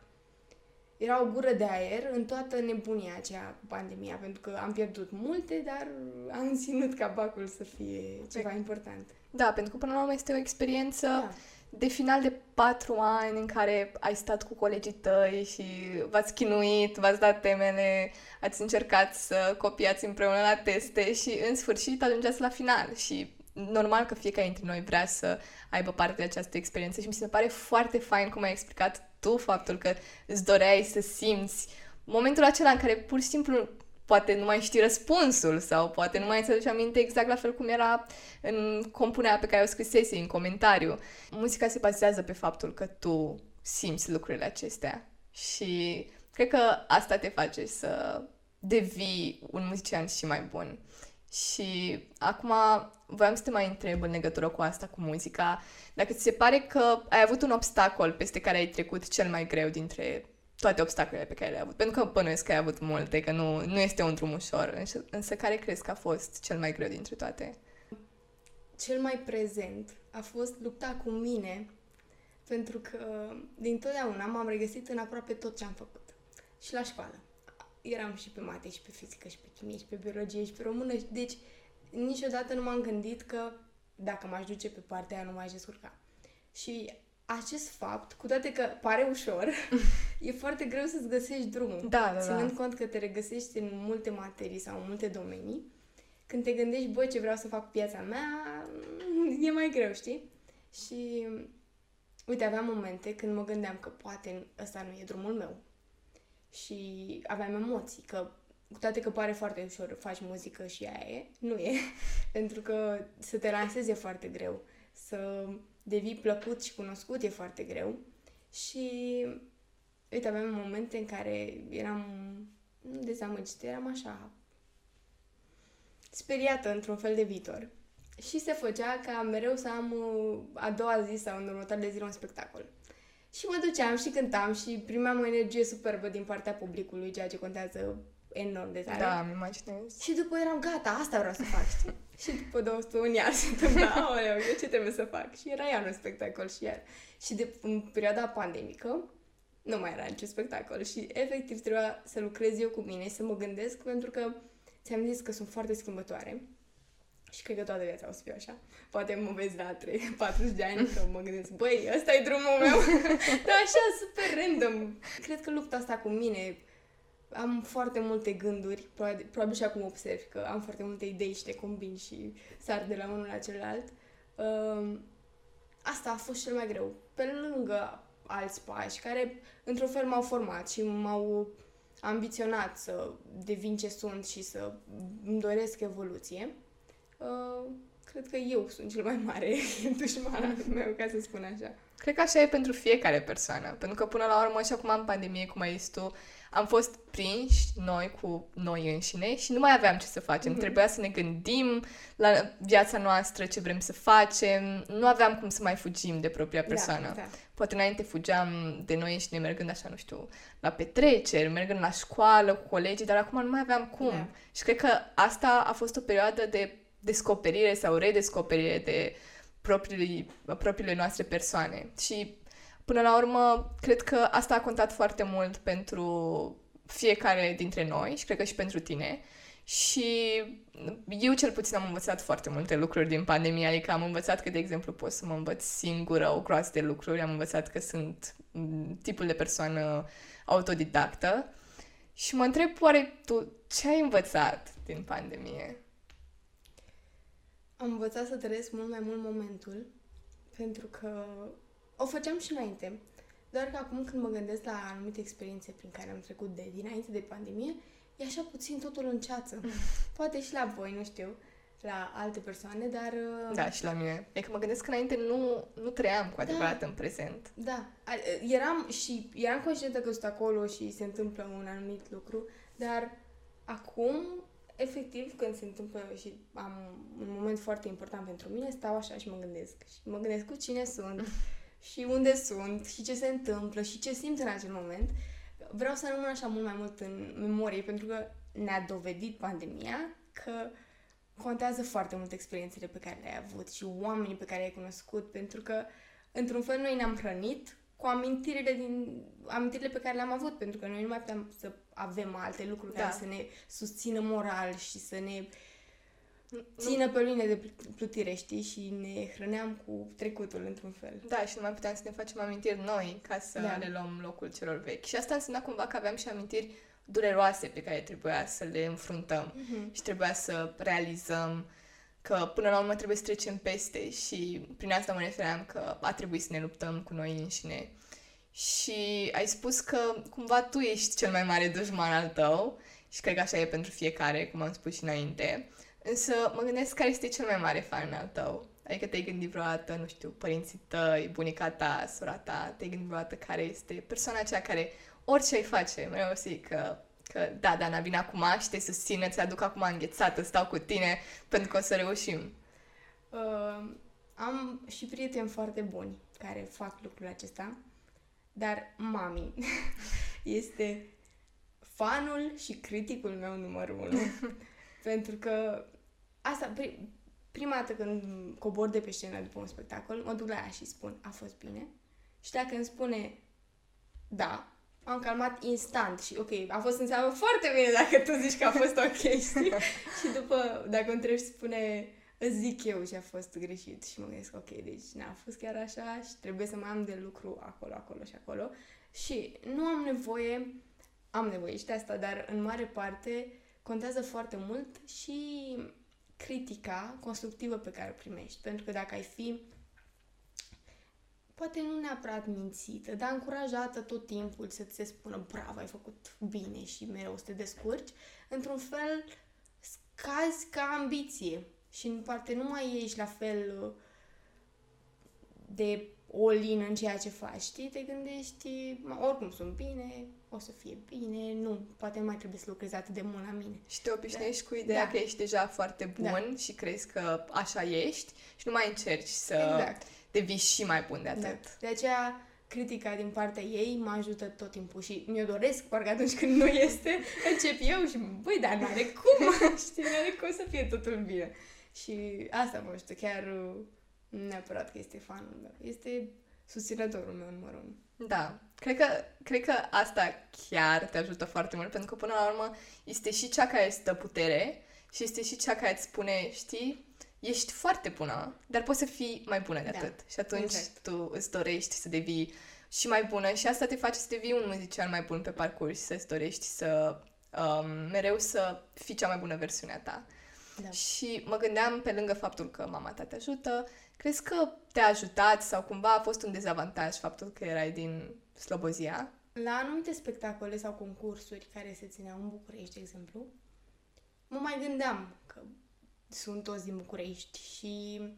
era o gură de aer în toată nebunia aceea cu pandemia, pentru că am pierdut multe, dar am ținut ca bacul să fie ceva important. Da, pentru că până la urmă este o experiență da. De final de patru ani în care ai stat cu colegii tăi și v-ați chinuit, v-ați dat temele, ați încercat să copiați împreună la teste și în sfârșit ajungeați la final. Și normal că fiecare dintre noi vrea să aibă parte de această experiență și mi se pare foarte fain cum ai explicat tu faptul că îți doreai să simți momentul acela în care pur și simplu poate nu mai știi răspunsul sau poate nu mai îți aduce aminte exact la fel cum era în compunerea pe care o scrisese în comentariu. Muzica se bazează pe faptul că tu simți lucrurile acestea și cred că asta te face să devii un muzician și mai bun. Și acum voiam să te mai întreb în legătură cu asta, cu muzica, dacă ți se pare că ai avut un obstacol peste care ai trecut cel mai greu dintre toate obstacolele pe care le-ai avut. Pentru că bănuiesc că ai avut multe, că nu, nu este un drum ușor. Însă, însă care crezi că a fost cel mai greu dintre toate? Cel mai prezent a fost lupta cu mine, pentru că din totdeauna m-am regăsit în aproape tot ce am făcut. Și la școală eram și pe mate, și pe fizică, și pe chimie, și pe biologie, și pe română. Deci, niciodată nu m-am gândit că dacă m-aș duce pe partea aia, nu m-aș descurca. Și acest fapt, cu toate că pare ușor, e foarte greu să-ți găsești drumul. Da, da, Ținând da. cont că te regăsești în multe materii sau în multe domenii, când te gândești, băi, ce vreau să fac piața mea, e mai greu, știi? Și, uite, aveam momente când mă gândeam că poate ăsta nu e drumul meu și aveam emoții, că cu toate că pare foarte ușor, faci muzică și aia e, nu e, pentru că să te lansezi e foarte greu, să devii plăcut și cunoscut e foarte greu și uite, aveam momente în care eram nu dezamăgită, eram așa speriată într-un fel de viitor. Și se făcea ca mereu să am uh, a doua zi sau în următoarele zile un spectacol. Și mă duceam și cântam și primeam o energie superbă din partea publicului, ceea ce contează enorm de tare. Da, mi imaginez. Și după eram gata, asta vreau să fac, știi? și după două săptămâni iar se întâmpla, aoleu, eu ce trebuie să fac? Și era iar un spectacol și iar. Și de, în perioada pandemică, nu mai era niciun spectacol și efectiv trebuia să lucrez eu cu mine, să mă gândesc, pentru că ți-am zis că sunt foarte schimbătoare și cred că toată viața o să fiu așa. Poate mă vezi la 3, 40 de ani că mă gândesc, băi, ăsta e drumul meu. Dar așa, super random. Cred că lupta asta cu mine, am foarte multe gânduri, probabil, probabil și acum observ că am foarte multe idei și le combin și sar de la unul la celălalt. Um, asta a fost cel mai greu, pe lângă alți pași care, într-un fel, m-au format și m-au ambiționat să devin ce sunt și să îmi doresc evoluție, uh, cred că eu sunt cel mai mare dușman meu, ca să spun așa. Cred că așa e pentru fiecare persoană, pentru că până la urmă și acum în pandemie, cum ai zis tu, am fost prinși noi cu noi înșine și nu mai aveam ce să facem. Mm-hmm. Trebuia să ne gândim la viața noastră, ce vrem să facem. Nu aveam cum să mai fugim de propria da, persoană. Da, da. Poate înainte fugeam de noi înșine mergând așa, nu știu, la petreceri, mergând la școală cu colegii, dar acum nu mai aveam cum. Da. Și cred că asta a fost o perioadă de descoperire sau redescoperire de propriile, propriile noastre persoane. Și până la urmă, cred că asta a contat foarte mult pentru fiecare dintre noi și cred că și pentru tine. Și eu cel puțin am învățat foarte multe lucruri din pandemie, adică am învățat că, de exemplu, pot să mă învăț singură o groază de lucruri, am învățat că sunt tipul de persoană autodidactă și mă întreb, oare tu ce ai învățat din pandemie? Am învățat să trăiesc mult mai mult momentul, pentru că o făceam și înainte. Doar că acum când mă gândesc la anumite experiențe prin care am trecut de dinainte de pandemie, e așa puțin totul în ceață. Poate și la voi, nu știu, la alte persoane, dar... Uh, da, și la mine. E că mă gândesc că înainte nu, nu trăiam cu adevărat da. în prezent. Da. Eram și eram conștientă că sunt acolo și se întâmplă un anumit lucru, dar acum efectiv, când se întâmplă și am un moment foarte important pentru mine, stau așa și mă gândesc. Și mă gândesc cu cine sunt și unde sunt și ce se întâmplă și ce simt în acel moment. Vreau să rămân așa mult mai mult în memorie, pentru că ne-a dovedit pandemia că contează foarte mult experiențele pe care le-ai avut și oamenii pe care ai cunoscut, pentru că, într-un fel, noi ne-am hrănit cu amintirile, din, amintirile pe care le-am avut, pentru că noi nu mai puteam să avem alte lucruri da. care să ne susțină moral și să ne țină pe linie de plutire, știi? Și ne hrăneam cu trecutul, într-un fel. Da, și nu mai puteam să ne facem amintiri noi ca să da. le luăm locul celor vechi. Și asta înseamnă cumva că aveam și amintiri dureroase pe care trebuia să le înfruntăm mm-hmm. și trebuia să realizăm că până la urmă trebuie să trecem peste și prin asta mă refeream că a trebuit să ne luptăm cu noi înșine. Și ai spus că cumva tu ești cel mai mare dușman al tău și cred că așa e pentru fiecare, cum am spus și înainte. Însă mă gândesc care este cel mai mare fan al tău. Adică te-ai gândit vreodată, nu știu, părinții tăi, bunica ta, sora ta, te-ai gândit vreodată care este persoana aceea care orice ai face, mereu zic că Că da, Dana, vine acum și te susține, ți-aduc acum înghețată, stau cu tine pentru că o să reușim. Uh, am și prieteni foarte buni care fac lucrul acesta, dar mami este fanul și criticul meu numărul unu. pentru că asta, pri, prima dată când cobor de pe scenă după un spectacol, mă duc la ea și spun, a fost bine? Și dacă îmi spune da, am calmat instant și ok, a fost înseamnă foarte bine dacă tu zici că a fost ok, știi? și după, dacă îmi trebuie spune, îți zic eu și a fost greșit și mă gândesc, ok, deci n-a fost chiar așa și trebuie să mai am de lucru acolo, acolo și acolo. Și nu am nevoie, am nevoie și de asta, dar în mare parte contează foarte mult și critica constructivă pe care o primești. Pentru că dacă ai fi poate nu neapărat mințită, dar încurajată tot timpul să ți se spună bravo, ai făcut bine și mereu să te descurci, într-un fel scazi ca ambiție și în parte nu mai ești la fel uh, de all în ceea ce faci, știi? Te gândești, oricum sunt bine, o să fie bine, nu, poate nu mai trebuie să lucrezi atât de mult la mine. Și te obișnuiești da. cu ideea da. că ești deja foarte bun da. și crezi că așa ești și nu mai încerci să... Exact devii și mai bun de atât. Da. De aceea, critica din partea ei mă ajută tot timpul și mi-o doresc, parcă atunci când nu este, încep eu și, băi, dar n-are cum, știi, n-are cum să fie totul bine. Și asta mă ajută, chiar neapărat că este fanul meu, este susținătorul meu numărul unu. Da, cred că, cred că asta chiar te ajută foarte mult, pentru că până la urmă este și cea care îți dă putere și este și cea care îți spune, știi, ești foarte bună, dar poți să fii mai bună de da. atât. Și atunci exact. tu îți dorești să devii și mai bună și asta te face să devii un muzician mai bun pe parcurs, să-ți dorești să um, mereu să fii cea mai bună versiune a ta. Da. Și mă gândeam, pe lângă faptul că mama ta te ajută, crezi că te-a ajutat sau cumva a fost un dezavantaj faptul că erai din Slobozia? La anumite spectacole sau concursuri care se țineau în București, de exemplu, mă mai gândeam că sunt toți din București și uh,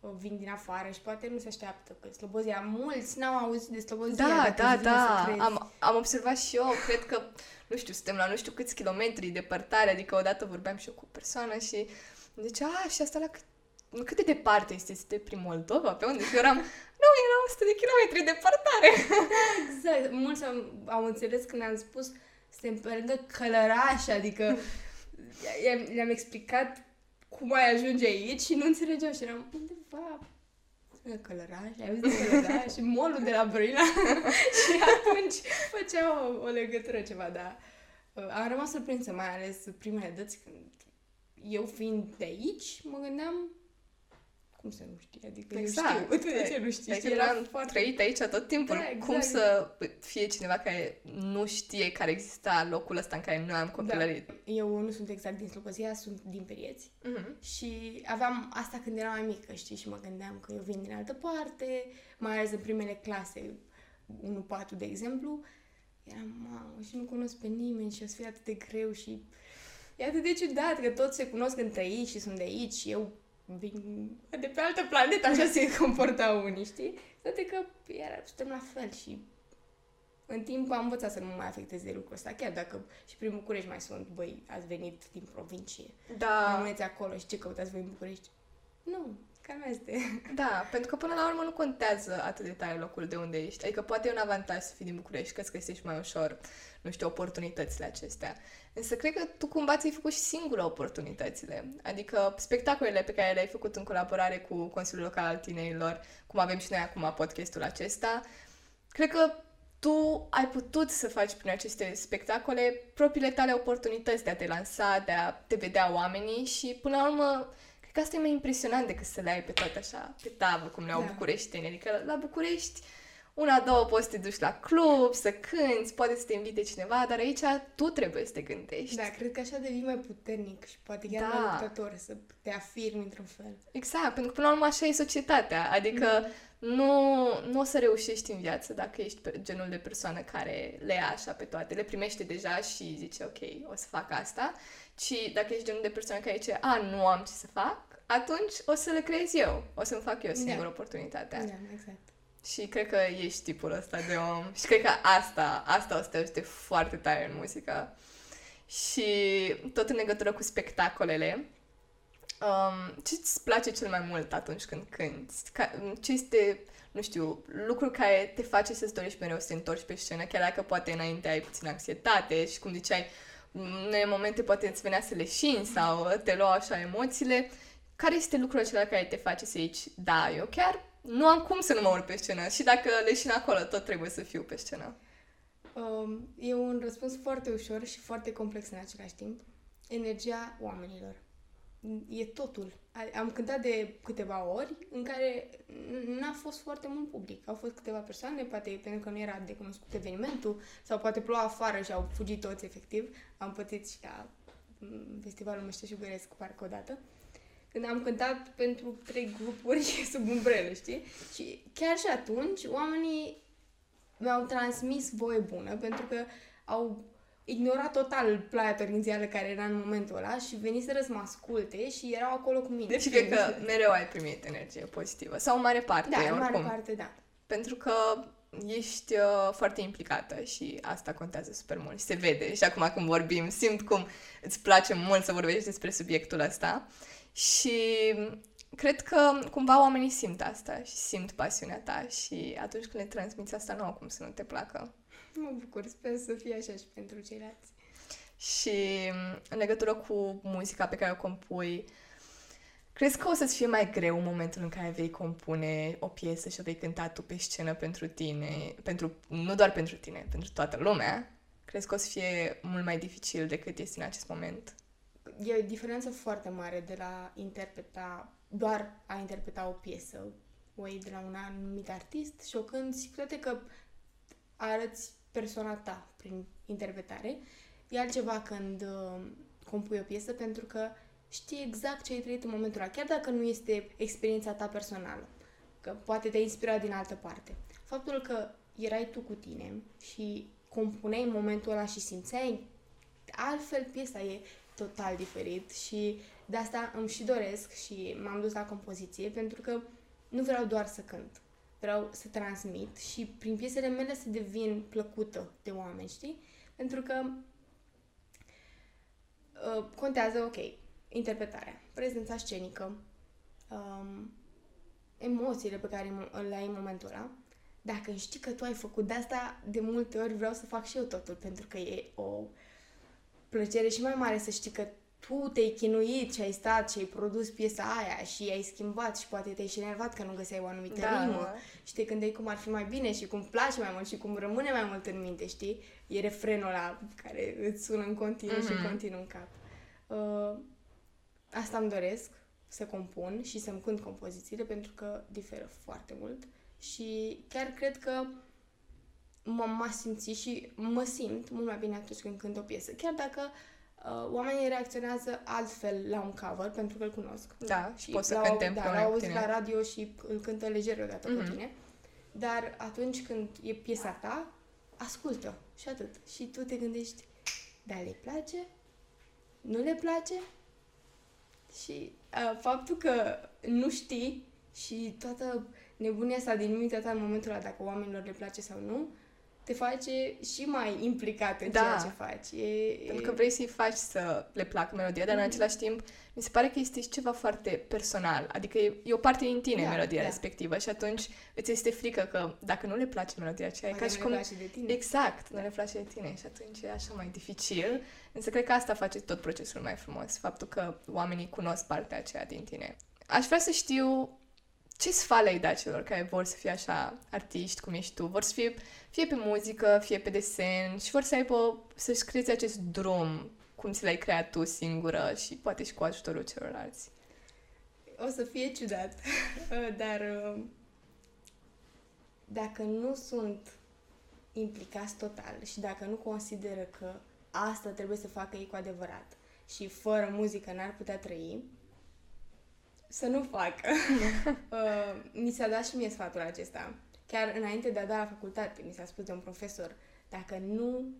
vin din afară și poate nu se așteaptă că Slobozia, mulți n-au auzit de Slobozia. Da, dacă da, îți vine să da. crezi. Am, am observat și eu, cred că, nu știu, suntem la nu știu câți kilometri departare, adică odată vorbeam și eu cu o persoană și îmi zicea, a, și asta la cât, cât de departe este? Este prin Moldova? Pe unde? Și eu eram, nu, e la 100 de kilometri departare. Exact. Mulți au, au înțeles când am spus suntem pe lângă Călăraș, adică i-am, le-am explicat cum ai ajunge aici? Și nu înțelegeau și eram undeva lângă Călăraș, ai auzit de Călăraș și molul de la Brăila? Și atunci făceau o, o legătură ceva, dar uh, am rămas surprinsă, mai ales primele dăți când eu fiind de aici, mă gândeam cum să nu știi, adică Exact. eu știu, tu de ce nu știi? Adică Știi, eram trăit aici tot timpul. Da, exact. Cum să fie cineva care nu știe care exista locul ăsta în care noi am copilărit? Eu nu sunt exact din Slobozia, sunt din Perieți. Mhm. Și aveam asta când eram mai mică, știi, și mă gândeam că eu vin din altă parte, mai ales în primele clase, 1-4, de exemplu, eram, mamă, și nu cunosc pe nimeni și o să fie atât de greu și e atât de ciudat că toți se cunosc între ei și sunt de aici și eu vin de pe altă planetă, așa se comportau unii, știi? Toate că era, suntem la fel și în timp am învățat să nu mă mai afecteze lucrul ăsta, chiar dacă și prin București mai sunt, băi, ați venit din provincie, Da. rămâneți acolo și ce căutați voi în București? Nu, cam este. Da, pentru că până la urmă nu contează atât de tare locul de unde ești. Adică poate e un avantaj să fii din București, că îți găsești mai ușor, nu știu, oportunitățile acestea. Însă cred că tu cumva ți-ai făcut și singură oportunitățile. Adică spectacolele pe care le-ai făcut în colaborare cu Consiliul Local al Tinerilor, cum avem și noi acum podcastul acesta, cred că tu ai putut să faci prin aceste spectacole propriile tale oportunități de a te lansa, de a te vedea oamenii și până la urmă Cred că asta e mai impresionant decât să le ai pe toate așa, pe tavă, cum le au Da. da. bucureșteni. Adică la București, una, două, poți să te duci la club, să cânti, poate să te invite cineva, dar aici tu trebuie să te gândești. Da, cred că așa devii mai puternic și poate chiar Da. mai luptător, să te afirmi într-un fel. Exact, pentru că până la urmă așa e societatea. Adică nu, nu o să reușești în viață dacă ești pe- genul de persoană care le ia așa pe toate, le primește deja și zice ok, o să fac asta, ci dacă ești genul de persoană care zice a, nu am ce să fac, atunci o să le creez eu, o să-mi fac eu singură Da. oportunitatea. Da, exact. Și cred că ești tipul ăsta de om. Și cred că asta, asta o să te ajute foarte tare în muzică. Și tot în legătură cu spectacolele, um, ce îți place cel mai mult atunci când cânti? Ca, ce este, nu știu, lucrul care te face să-ți dorești mereu să te întorci pe scenă, chiar dacă poate înainte ai puțin anxietate și cum ziceai, în momente poate îți venea să leșini sau te luau așa emoțiile. Care este lucrul acela care te face să zici, da, eu chiar nu am cum să nu mă urc pe scenă și dacă leșin acolo, tot trebuie să fiu pe scenă. Um, e un răspuns foarte ușor și foarte complex în același timp. Energia oamenilor. E totul. A- Am cântat de câteva ori în care n- n-a fost foarte mult public. Au fost câteva persoane, poate pentru că nu era de cunoscut evenimentul, sau poate ploua afară și au fugit toți, efectiv. Am pățit și la mm, Festivalul Meșteșugăresc, parcă odată. Când am cântat pentru trei grupuri sub umbrelă, știi? Și chiar și atunci, oamenii mi-au transmis voie bună pentru că au ignorat total ploaia torințială care era în momentul ăla și veniseră să mă asculte și erau acolo cu mine. Deci cred că mereu ai primit energie pozitivă. Sau în mare parte, Da, în oricum. mare parte, da. Pentru că ești uh, foarte implicată și asta contează super mult. Și se vede. Și acum când vorbim, simt cum îți place mult să vorbești despre subiectul ăsta. Și cred că cumva oamenii simt asta și simt pasiunea ta și atunci când le transmiți asta nu au cum să nu te placă. Mă bucur, sper să fie așa și pentru ceilalți. Și în legătură cu muzica pe care o compui, crezi că o să-ți fie mai greu în momentul în care vei compune o piesă și o vei cânta tu pe scenă pentru tine, pentru, nu doar pentru tine, pentru toată lumea? Crezi că o să fie mult mai dificil decât este în acest moment? E o diferență foarte mare de la interpreta, doar a interpreta o piesă, o iei de la un anumit artist și o cânti, cu toate că arăți persoana ta prin interpretare. E altceva când uh, compui o piesă pentru că știi exact ce ai trăit în momentul ăla, chiar dacă nu este experiența ta personală, că poate te-a inspirat din altă parte. Faptul că erai tu cu tine și compuneai în momentul ăla și simțeai altfel piesa e total diferit și de asta îmi și doresc și m-am dus la compoziție pentru că nu vreau doar să cânt, vreau să transmit și prin piesele mele să devin plăcută de oameni, știi? Pentru că uh, contează, ok, interpretarea, prezența scenică, um, emoțiile pe care le ai în momentul ăla. Dacă știi că tu ai făcut de asta, de multe ori vreau să fac și eu totul, pentru că e o plăcere și mai mare să știi că tu te-ai chinuit și ai stat și ai produs piesa aia și ai schimbat și poate te-ai și enervat că nu găseai o anumită da, rimă da. și te gândeai cum ar fi mai bine și cum place mai mult și cum rămâne mai mult în minte, știi? E refrenul ăla care îți sună în continuu mm-hmm. și mhm. continuu în cap. Uh, asta îmi doresc, să compun și să-mi cânt compozițiile pentru că diferă foarte mult și chiar cred că m-am simțit și mă simt mult mai bine atunci când cânt o piesă. Chiar dacă uh, oamenii reacționează altfel la un cover, pentru că îl cunosc. Da, și poți să cântem da, l auzi la radio și îl cântă lejer odată mm-hmm. cu mhm. tine. Dar atunci când e piesa ta, ascultă și atât. Și tu te gândești, da, le place? Nu le place? Și uh, faptul că nu știi și toată nebunia asta din mintea ta în momentul ăla, dacă oamenilor le place sau nu, te face și mai implicat în da. ceea ce faci. E, Pentru că vrei să-i faci să le placă melodia, dar mm-hmm. în mhm. același timp mi se pare că este și ceva foarte personal. Adică e, e o parte din tine da, melodia da. respectivă și atunci îți este frică că dacă nu le place melodia aceea, e ca și cum... place de tine. Exact, da. nu le place de tine și atunci e așa mai dificil. Însă cred că asta face tot procesul mai frumos, faptul că oamenii cunosc partea aceea din tine. Aș vrea să știu ce sfat le-ai da celor care vor să fie așa artiști cum ești tu? Vor să fie fie pe muzică, fie pe desen și vor să aibă, să-și creeze acest drum cum ți l-ai creat tu singură și poate și cu ajutorul celorlalți. O să fie ciudat, dar uh, dacă nu sunt implicați total și dacă nu consideră că asta trebuie să facă ei cu adevărat și fără muzică n-ar putea trăi, să nu facă. uh, mi s-a dat și mie sfatul acesta. Chiar înainte de a da la facultate, mi s-a spus de un profesor, dacă nu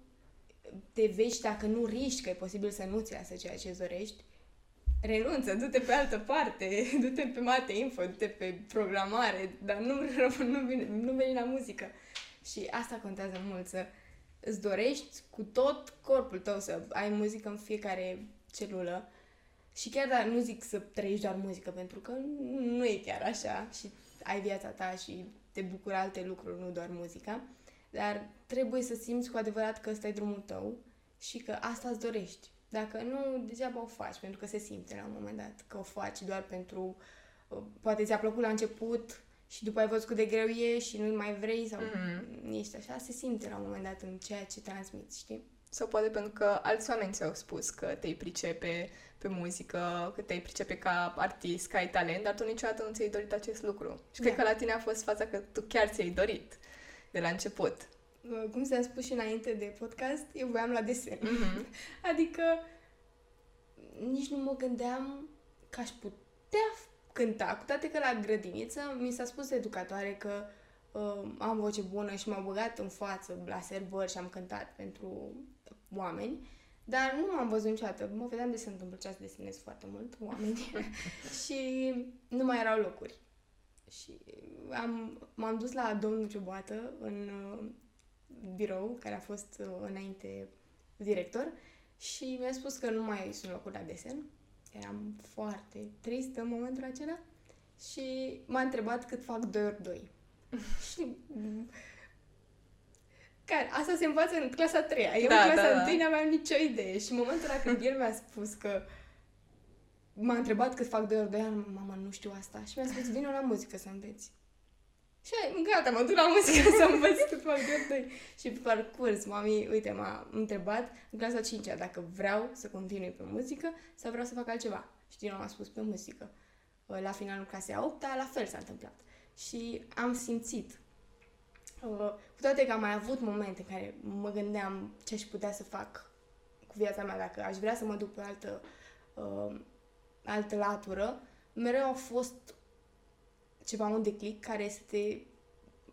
te vezi, dacă nu riști că e posibil să nu-ți iasă ceea ce îți dorești, renunță, du-te pe altă parte, du-te pe mate info, du-te pe programare, dar nu, nu, vine, nu veni la muzică. Și asta contează mult, să îți dorești cu tot corpul tău să ai muzică în fiecare celulă și chiar dacă nu zic să trăiești doar muzică, pentru că nu e chiar așa și ai viața ta și te bucură alte lucruri, nu doar muzica, dar trebuie să simți cu adevărat că ăsta e drumul tău și că asta îți dorești. Dacă nu, degeaba o faci, pentru că se simte la un moment dat că o faci doar pentru... Uh, poate ți-a plăcut la început și după ai văzut cât de greu e și nu mai vrei sau mm-hmm. ești așa, se simte la un moment dat în ceea ce transmiți, știi? Sau poate pentru că alți oameni ți-au spus că te-ai pricepe pe muzică, că te-ai pricepe ca artist, că ai talent, dar tu niciodată nu ți-ai dorit acest lucru. Și da. cred că la tine a fost faza că tu chiar ți-ai dorit de la început. Cum ți-am spus și înainte de podcast, eu voiam la desen. Mm-hmm. adică nici nu mă gândeam că aș putea cânta, cu toate că la grădiniță mi s-a spus de educatoare că uh, am voce bună și m-au băgat în față la servări și am cântat pentru oameni. Dar nu m-am văzut niciodată. Mă vedeam de se întâmplă ce să desenez foarte mult oameni și nu mai erau locuri. Și am, m-am dus la domnul Ciobată în uh, birou, care a fost uh, înainte director, și mi-a spus că nu mai sunt locuri la desen. Eram foarte tristă în momentul acela și m-a întrebat cât fac 2 ori 2. și care, asta se învață în clasa 3 Eu da, în clasa da, 1 da. n-aveam nicio idee. Și în momentul ăla când el mi-a spus că m-a întrebat cât fac 2 ori 2 ani, mama, nu știu asta. Și mi-a spus, vină la muzică să înveți. Și gata, mă duc la muzică să învăț cât fac 2 ori 2. Și pe parcurs, mami, uite, m-a întrebat în clasa 5 dacă vreau să continui pe muzică sau vreau să fac altceva. Și din nou am spus pe muzică. La finalul clasei a 8 la fel s-a întâmplat. Și am simțit Uh, cu toate că am mai avut momente în care mă gândeam ce aș putea să fac cu viața mea, dacă aș vrea să mă duc pe altă uh, altă latură, mereu a fost ceva, un declic care să te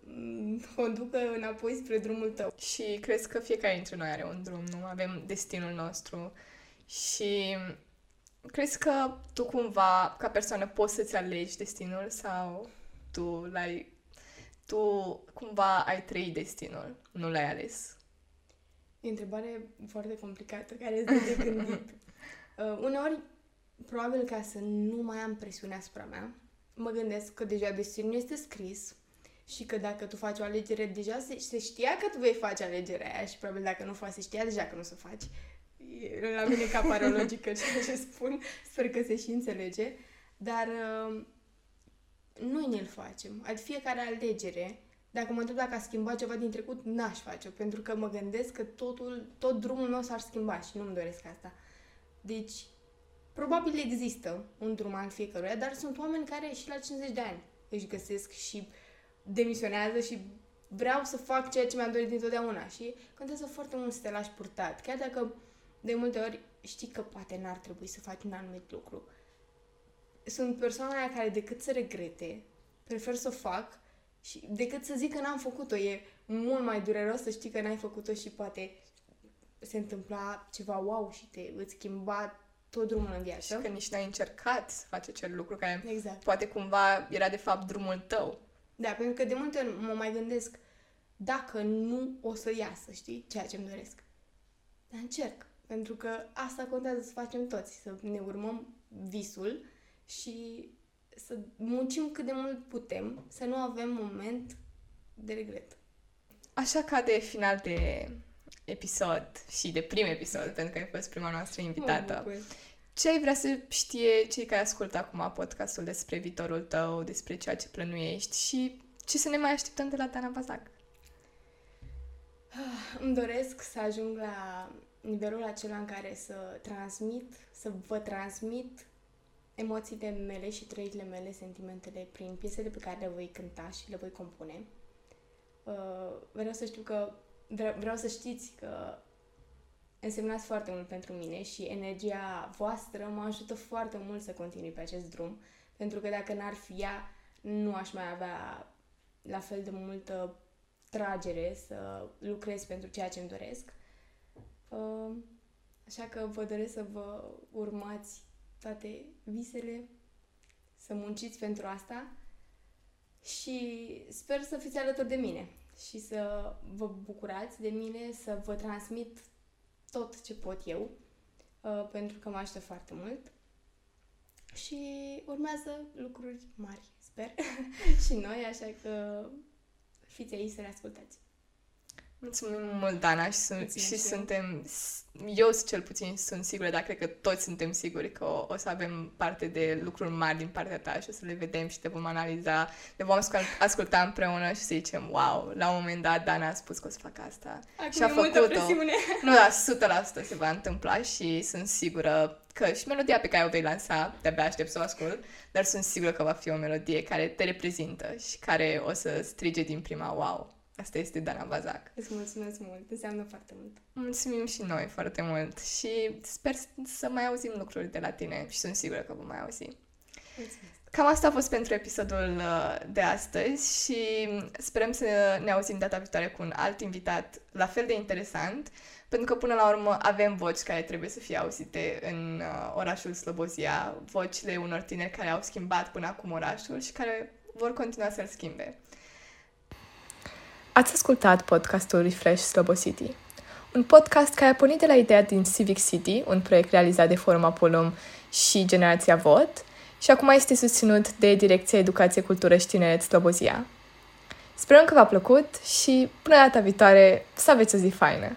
mm, conducă înapoi spre drumul tău. Și crezi că fiecare dintre noi are un drum, nu? Avem destinul nostru și crezi că tu cumva, ca persoană, poți să-ți alegi destinul sau tu l-ai... Tu cumva ai trăit destinul, nu l-ai ales? E o întrebare foarte complicată, care este de gândit. uh, uneori, probabil ca să nu mai am presiune asupra mea, mă gândesc că deja destinul este scris și că dacă tu faci o alegere, deja se, se știa că tu vei face alegerea aia și probabil dacă nu faci, se știa deja că nu o să faci. E la mine ca paralogică ceea ce spun, sper că se și înțelege, dar uh, noi ne-l facem. Adică fiecare alegere, dacă mă întreb dacă a schimbat ceva din trecut, n-aș face-o, pentru că mă gândesc că totul, tot drumul meu s-ar schimba și nu-mi doresc asta. Deci, Probabil există un drum al fiecăruia, dar sunt oameni care și la 50 de ani își găsesc și demisionează și vreau să fac ceea ce mi-am dorit dintotdeauna și contează foarte mult să te lași purtat. Chiar dacă de multe ori știi că poate n-ar trebui să faci un anumit lucru. Sunt persoane care decât să regrete, prefer să o fac și decât să zic că n-am făcut-o. E mult mai dureros să știi că n-ai făcut-o și poate se întâmpla ceva wow și te îți schimba tot drumul în viață. Și că nici n-ai încercat să faci acel lucru care exact. poate cumva era de fapt drumul tău. Da, pentru că de multe ori mă mai gândesc dacă nu o să iasă, știi, ceea ce îmi doresc. Dar încerc, pentru că asta contează să facem toți, să ne urmăm visul și să muncim cât de mult putem, să nu avem moment de regret. Așa ca de final de episod și de prim episod, pentru că ai fost prima noastră invitată. Ce ai vrea să știe cei care ascultă acum podcastul despre viitorul tău, despre ceea ce plănuiești și ce să ne mai așteptăm de la Dana Bazac? Ah, îmi doresc să ajung la nivelul acela în care să transmit, să vă transmit emoțiile mele și trăirile mele, sentimentele prin piesele pe care le voi cânta și le voi compune. Uh, vreau să știu că vreau să știți că însemnați foarte mult pentru mine și energia voastră mă ajută foarte mult să continui pe acest drum, pentru că dacă n-ar fi ea, nu aș mai avea la fel de multă tragere să lucrez pentru ceea ce îmi doresc. Uh, așa că vă doresc să vă urmați toate visele, să munciți pentru asta și sper să fiți alături de mine și să vă bucurați de mine, să vă transmit tot ce pot eu, uh, pentru că mă ajută foarte mult. Și urmează lucruri mari, sper, și noi, așa că fiți aici să le ascultați. Mulțumim mult, Dana, și, sunt, și suntem, eu cel puțin sunt sigură, dar cred că toți suntem siguri că o, o să avem parte de lucruri mari din partea ta și o să le vedem și te vom analiza, le vom asculta împreună și să zicem, wow, la un moment dat Dana a spus că o să facă asta. Acum și a făcut-o. Nu, da, 100% se va întâmpla și sunt sigură că și melodia pe care o vei lansa, de-abia aștept să o ascult, dar sunt sigură că va fi o melodie care te reprezintă și care o să strige din prima, wow, Asta este Dana Bazac. Îți mulțumesc mult, înseamnă foarte mult. Mulțumim și noi foarte mult și sper să mai auzim lucruri de la tine și sunt sigură că vom mai auzi. Mulțumesc. Cam asta a fost pentru episodul uh, de astăzi și sperăm să ne auzim data viitoare cu un alt invitat la fel de interesant, pentru că până la urmă avem voci care trebuie să fie auzite în uh, orașul Slobozia, vocile unor tineri care au schimbat până acum orașul și care vor continua să-l schimbe. Ați ascultat podcastul Refresh Slobo City, un podcast care a pornit de la ideea din Civic City, un proiect realizat de Forum Apolum și Generația Vot, și acum este susținut de Direcția Educație, Cultură și Tineret Slobozia. Sperăm că v-a plăcut și până data viitoare să aveți o zi faină!